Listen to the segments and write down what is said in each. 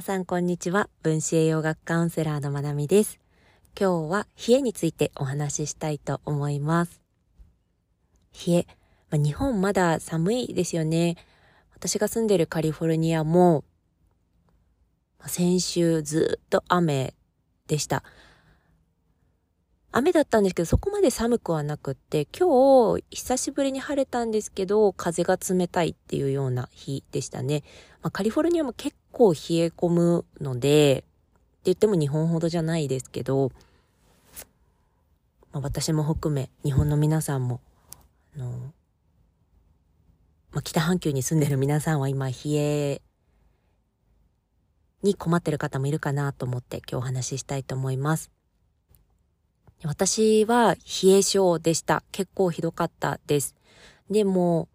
皆さんこんにちは。分子栄養学カウンセラーのまなみです。今日は冷えについてお話ししたいと思います。冷え、まあ、日本まだ寒いですよね。私が住んでるカリフォルニアも、先週ずっと雨でした。雨だったんですけど、そこまで寒くはなくって、今日、久しぶりに晴れたんですけど、風が冷たいっていうような日でしたね。まあ、カリフォルニアも結構冷え込むので、って言っても日本ほどじゃないですけど、まあ、私も含め、日本の皆さんも、あの、まあ、北半球に住んでる皆さんは今、冷えに困ってる方もいるかなと思って今日お話ししたいと思います。私は冷え性でした。結構ひどかったです。でも、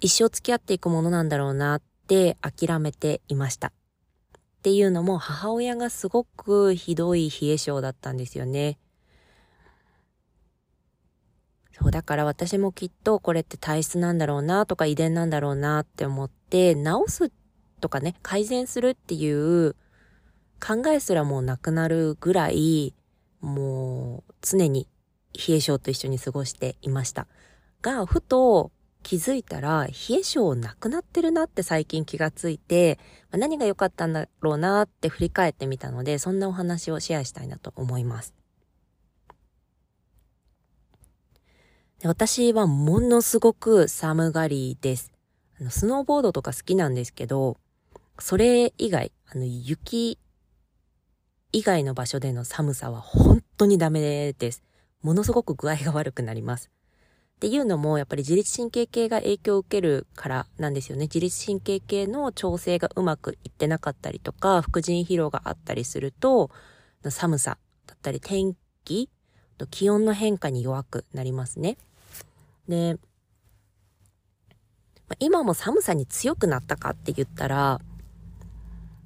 一生付き合っていくものなんだろうなって諦めていました。っていうのも母親がすごくひどい冷え性だったんですよね。そう、だから私もきっとこれって体質なんだろうなとか遺伝なんだろうなって思って、治すとかね、改善するっていう考えすらもうなくなるぐらい、もう常に冷え性と一緒に過ごしていました。が、ふと気づいたら冷え性なくなってるなって最近気がついて、何が良かったんだろうなって振り返ってみたので、そんなお話をシェアしたいなと思います。私はものすごく寒がりです。あの、スノーボードとか好きなんですけど、それ以外、あの、雪以外の場所での寒さは本当にダメです。ものすごく具合が悪くなります。っていうのも、やっぱり自律神経系が影響を受けるからなんですよね。自律神経系の調整がうまくいってなかったりとか、副腎疲労があったりすると、寒さだったり天気、気温の変化に弱くなりますね。で、今も寒さに強くなったかって言ったら、や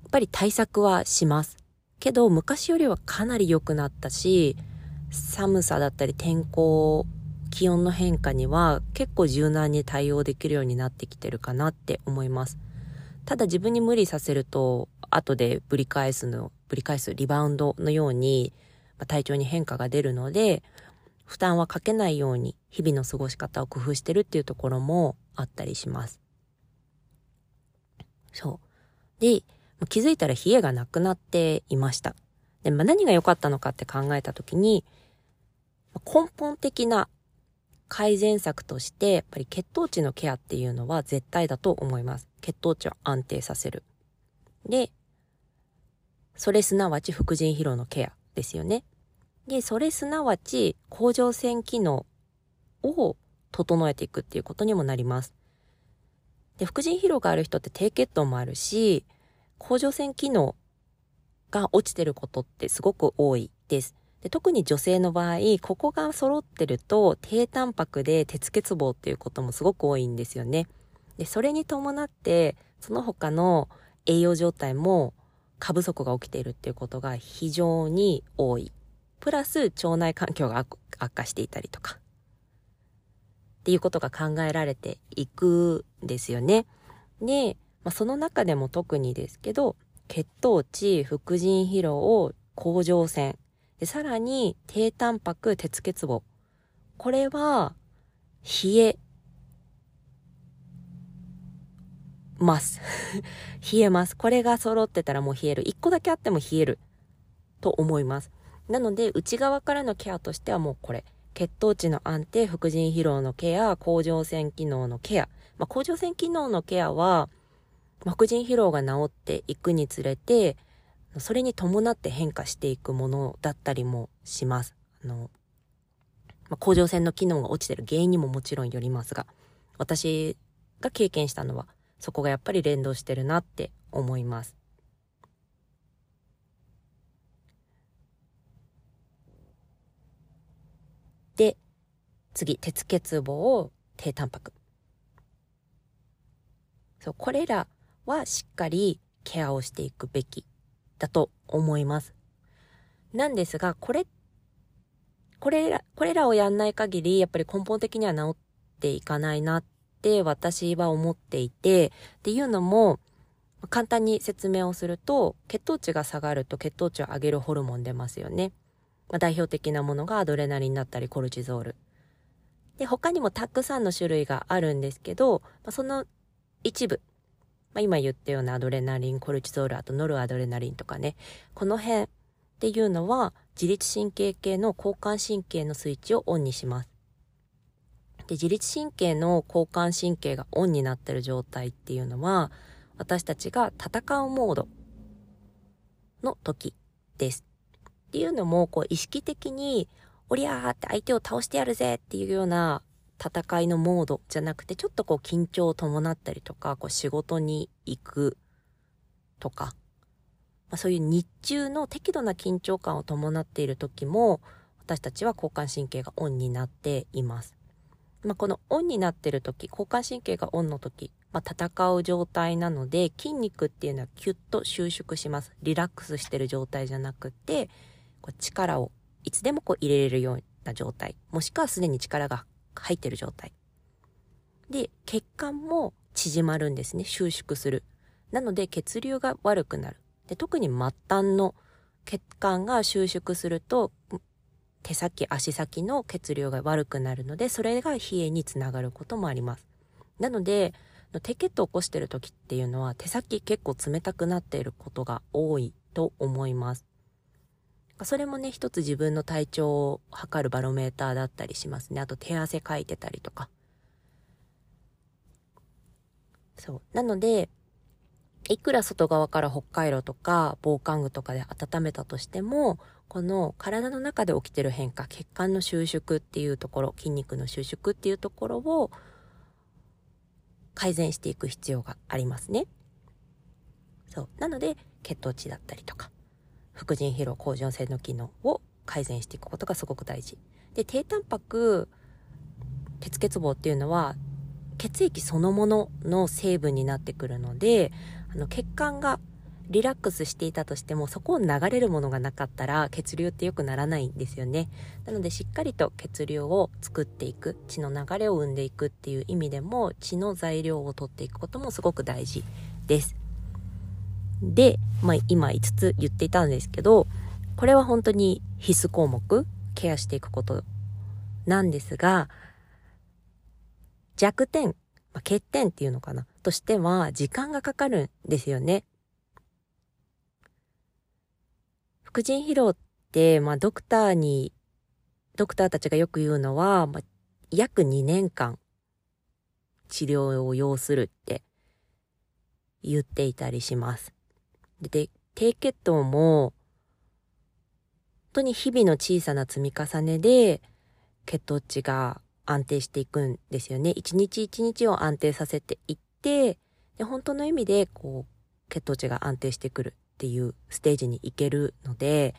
っぱり対策はします。けど昔よりはかなり良くなったし、寒さだったり天候、気温の変化には結構柔軟に対応できるようになってきてるかなって思います。ただ自分に無理させると、後でぶり返すの、ぶり返すリバウンドのように、体調に変化が出るので、負担はかけないように日々の過ごし方を工夫してるっていうところもあったりします。そう。で、気づいたら冷えがなくなっていました。で、まあ、何が良かったのかって考えたときに、根本的な改善策として、やっぱり血糖値のケアっていうのは絶対だと思います。血糖値を安定させる。で、それすなわち副腎疲労のケアですよね。で、それすなわち甲状腺機能を整えていくっていうことにもなります。で、副腎疲労がある人って低血糖もあるし、甲状腺機能が落ちてることってすごく多いです。で特に女性の場合、ここが揃ってると低タンパクで鉄欠乏っていうこともすごく多いんですよね。で、それに伴って、その他の栄養状態も過不足が起きているっていうことが非常に多い。プラス腸内環境が悪化していたりとか。っていうことが考えられていくんですよね。で、まあ、その中でも特にですけど、血糖値、副腎疲労、甲状腺、でさらに低タンパク、鉄欠乏。これは、冷えます。冷えます。これが揃ってたらもう冷える。一個だけあっても冷える。と思います。なので、内側からのケアとしてはもうこれ。血糖値の安定、副腎疲労のケア、甲状腺機能のケア。まあ、甲状腺機能のケアは、副腎疲労が治っていくにつれて、それに伴って変化していくものだったりもします。あの、まあ、甲状腺の機能が落ちてる原因にももちろんよりますが、私が経験したのは、そこがやっぱり連動してるなって思います。で、次、鉄欠乏を、低タンパク。そう、これらはしっかりケアをしていくべきだと思います。なんですが、これ、これら、これらをやんない限り、やっぱり根本的には治っていかないなって私は思っていて、っていうのも、簡単に説明をすると血糖値が下がると血糖値を上げるホルモン出ますよね。まあ、代表的なものがアドレナリンだったりコルチゾール。で、他にもたくさんの種類があるんですけど、まあ、その一部、まあ、今言ったようなアドレナリン、コルチゾール、あとノルアドレナリンとかね、この辺っていうのは自律神経系の交感神経のスイッチをオンにします。で、自律神経の交感神経がオンになってる状態っていうのは、私たちが戦うモードの時です。っていうのも、こう意識的に、おりゃーって相手を倒してやるぜっていうような戦いのモードじゃなくて、ちょっとこう緊張を伴ったりとか、こう仕事に行くとか、まあ、そういう日中の適度な緊張感を伴っている時も、私たちは交感神経がオンになっています。まあ、このオンになってる時、交感神経がオンの時、まあ、戦う状態なので、筋肉っていうのはキュッと収縮します。リラックスしてる状態じゃなくて、こう力をいつでもこう入れれるような状態。もしくはすでに力が入ってる状態。で、血管も縮まるんですね。収縮する。なので血流が悪くなる。で特に末端の血管が収縮すると手先、足先の血流が悪くなるので、それが冷えにつながることもあります。なので、低血糖を起こしてる時っていうのは手先結構冷たくなっていることが多いと思います。それもね、一つ自分の体調を測るバロメーターだったりしますね。あと手汗かいてたりとか。そう。なので、いくら外側から北海道とか防寒具とかで温めたとしても、この体の中で起きてる変化、血管の収縮っていうところ、筋肉の収縮っていうところを改善していく必要がありますね。そう。なので、血糖値だったりとか、副腎疲労、甲状腺の機能を改善していくことがすごく大事。で、低タンパク、鉄欠乏っていうのは、血液そのものの成分になってくるので、あの血管がリラックスしていたとしてもそこを流れるものがなかったら血流って良くならないんですよねなのでしっかりと血流を作っていく血の流れを生んでいくっていう意味でも血の材料を取っていくこともすごく大事ですで、まあ、今5つ言っていたんですけどこれは本当に必須項目ケアしていくことなんですが弱点、まあ、欠点っていうのかなとしては時間がかかるんですよね。副腎疲労って、まあ、ドクターに、ドクターたちがよく言うのは、まあ、約2年間治療を要するって言っていたりします。で、低血糖も、本当に日々の小さな積み重ねで血糖値が安定していくんですよね。一日一日を安定させていって、で本当の意味でこう血糖値が安定してくるっていうステージに行けるので、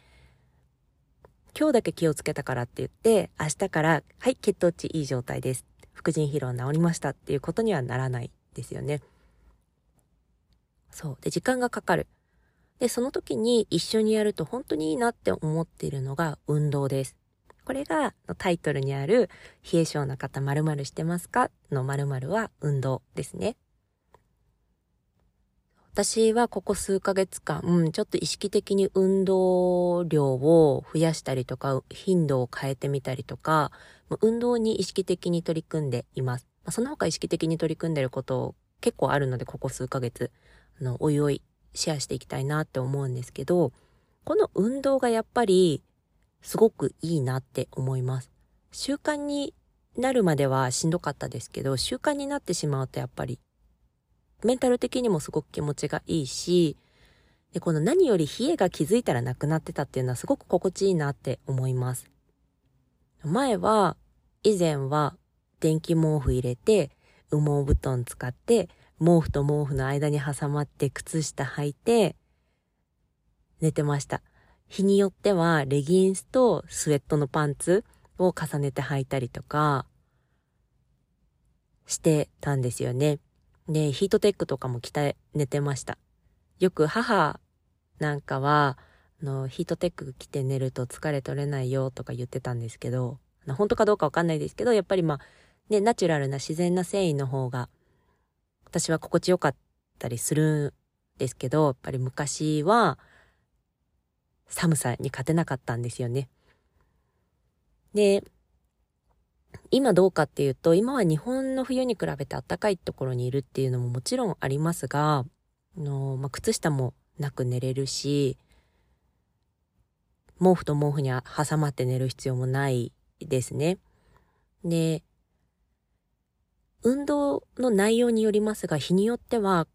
今日だけ気をつけたからって言って、明日から、はい、血糖値いい状態です。副腎疲労治りましたっていうことにはならないですよね。そう。で、時間がかかる。で、その時に一緒にやると本当にいいなって思っているのが運動です。これがタイトルにある冷え性の方〇〇してますか？の〇〇は運動ですね。私はここ数ヶ月間、ちょっと意識的に運動量を増やしたりとか、頻度を変えてみたりとか、運動に意識的に取り組んでいます。その他意識的に取り組んでること結構あるので、ここ数ヶ月、あの、おいおいシェアしていきたいなって思うんですけど、この運動がやっぱりすごくいいなって思います。習慣になるまではしんどかったですけど、習慣になってしまうとやっぱりメンタル的にもすごく気持ちがいいし、で、この何より冷えが気づいたらなくなってたっていうのはすごく心地いいなって思います。前は、以前は電気毛布入れて、羽毛布団使って、毛布と毛布の間に挟まって靴下履いて、寝てました。日によっては、レギンスとスウェットのパンツを重ねて履いたりとか、してたんですよね。で、ヒートテックとかも着て寝てました。よく母なんかは、あの、ヒートテック着て寝ると疲れ取れないよとか言ってたんですけど、本当かどうかわかんないですけど、やっぱりまあ、ね、ナチュラルな自然な繊維の方が、私は心地よかったりするんですけど、やっぱり昔は寒さに勝てなかったんですよね。で、今どうかっていうと、今は日本の冬に比べて暖かいところにいるっていうのももちろんありますが、の、まあ、靴下もなく寝れるし、毛布と毛布に挟まって寝る必要もないですね。で、運動の内容によりますが、日によっては、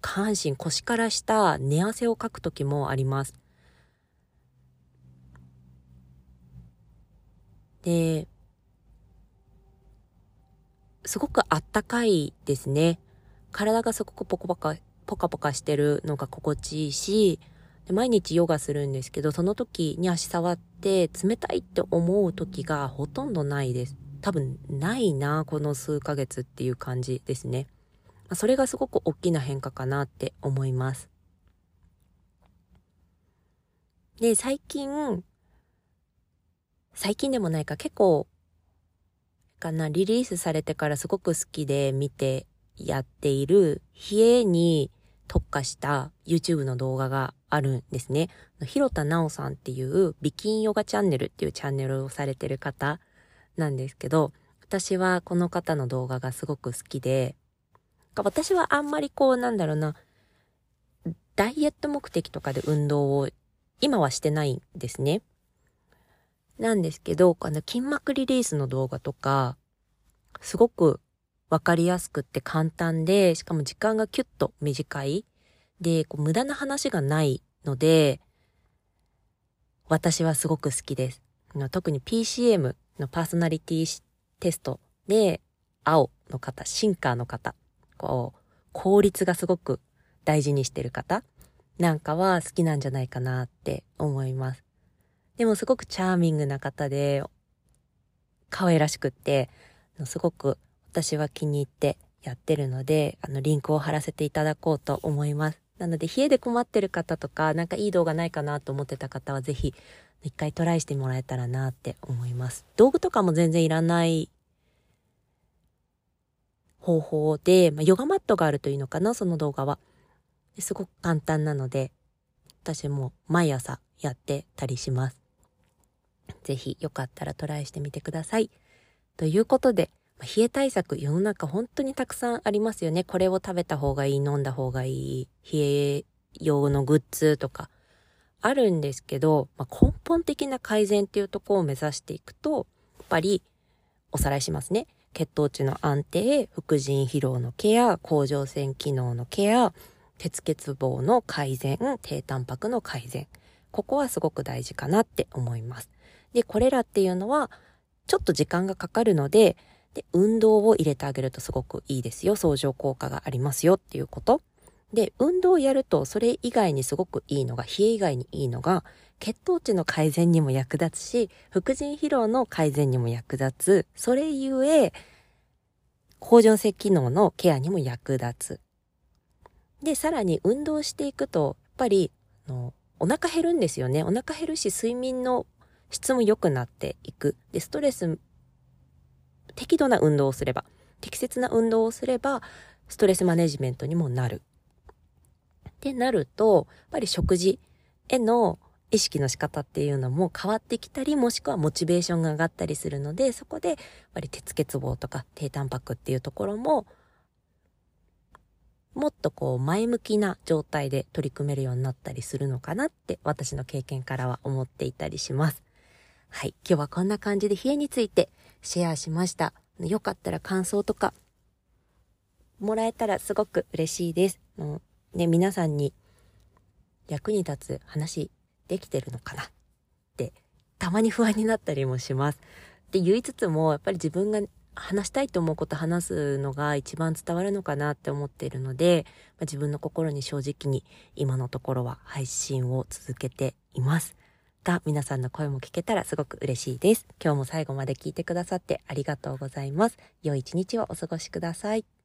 下半身、腰から下、寝汗をかく時もあります。で、すごくあったかいですね。体がすごくポコポカ、ポカポカしてるのが心地いいし、毎日ヨガするんですけど、その時に足触って冷たいって思う時がほとんどないです。多分ないな、この数ヶ月っていう感じですね。それがすごく大きな変化かなって思います。で、最近、最近でもないか結構かな、リリースされてからすごく好きで見てやっている、冷えに特化した YouTube の動画があるんですね。広田直さんっていうビキンヨガチャンネルっていうチャンネルをされてる方なんですけど、私はこの方の動画がすごく好きで、私はあんまりこうなんだろうな、ダイエット目的とかで運動を今はしてないんですね。なんですけど、あの筋膜リリースの動画とか、すごくわかりやすくって簡単で、しかも時間がキュッと短い。で、こう無駄な話がないので、私はすごく好きです。特に PCM のパーソナリティテストで、青の方、シンカーの方、こう、効率がすごく大事にしてる方なんかは好きなんじゃないかなって思います。でもすごくチャーミングな方で、可愛らしくって、すごく私は気に入ってやってるので、あの、リンクを貼らせていただこうと思います。なので、冷えで困ってる方とか、なんかいい動画ないかなと思ってた方は、ぜひ、一回トライしてもらえたらなって思います。道具とかも全然いらない方法で、まあ、ヨガマットがあるといいのかな、その動画は。すごく簡単なので、私も毎朝やってたりします。ぜひよかったらトライしてみてください。ということで、冷え対策世の中本当にたくさんありますよね。これを食べた方がいい、飲んだ方がいい、冷え用のグッズとかあるんですけど、まあ、根本的な改善っていうところを目指していくと、やっぱりおさらいしますね。血糖値の安定、副腎疲労のケア、甲状腺機能のケア、鉄欠乏の改善、低タンパクの改善。ここはすごく大事かなって思います。で、これらっていうのは、ちょっと時間がかかるので、で、運動を入れてあげるとすごくいいですよ。相乗効果がありますよっていうこと。で、運動をやると、それ以外にすごくいいのが、冷え以外にいいのが、血糖値の改善にも役立つし、副腎疲労の改善にも役立つ。それゆえ、甲状腺機能のケアにも役立つ。で、さらに運動していくと、やっぱり、お腹減るんですよね。お腹減るし、睡眠の質も良くなっていく。で、ストレス、適度な運動をすれば、適切な運動をすれば、ストレスマネジメントにもなる。ってなると、やっぱり食事への意識の仕方っていうのも変わってきたり、もしくはモチベーションが上がったりするので、そこで、やっぱり鉄欠乏とか低タンパクっていうところも、もっとこう前向きな状態で取り組めるようになったりするのかなって私の経験からは思っていたりします。はい。今日はこんな感じで冷えについてシェアしました。よかったら感想とかもらえたらすごく嬉しいです。ね、皆さんに役に立つ話できてるのかな？ってたまに不安になったりもします。で言いつつもやっぱり自分が話したいと思うこと話すのが一番伝わるのかなって思っているので、まあ、自分の心に正直に今のところは配信を続けています。が皆さんの声も聞けたらすごく嬉しいです。今日も最後まで聞いてくださってありがとうございます。良い一日をお過ごしください。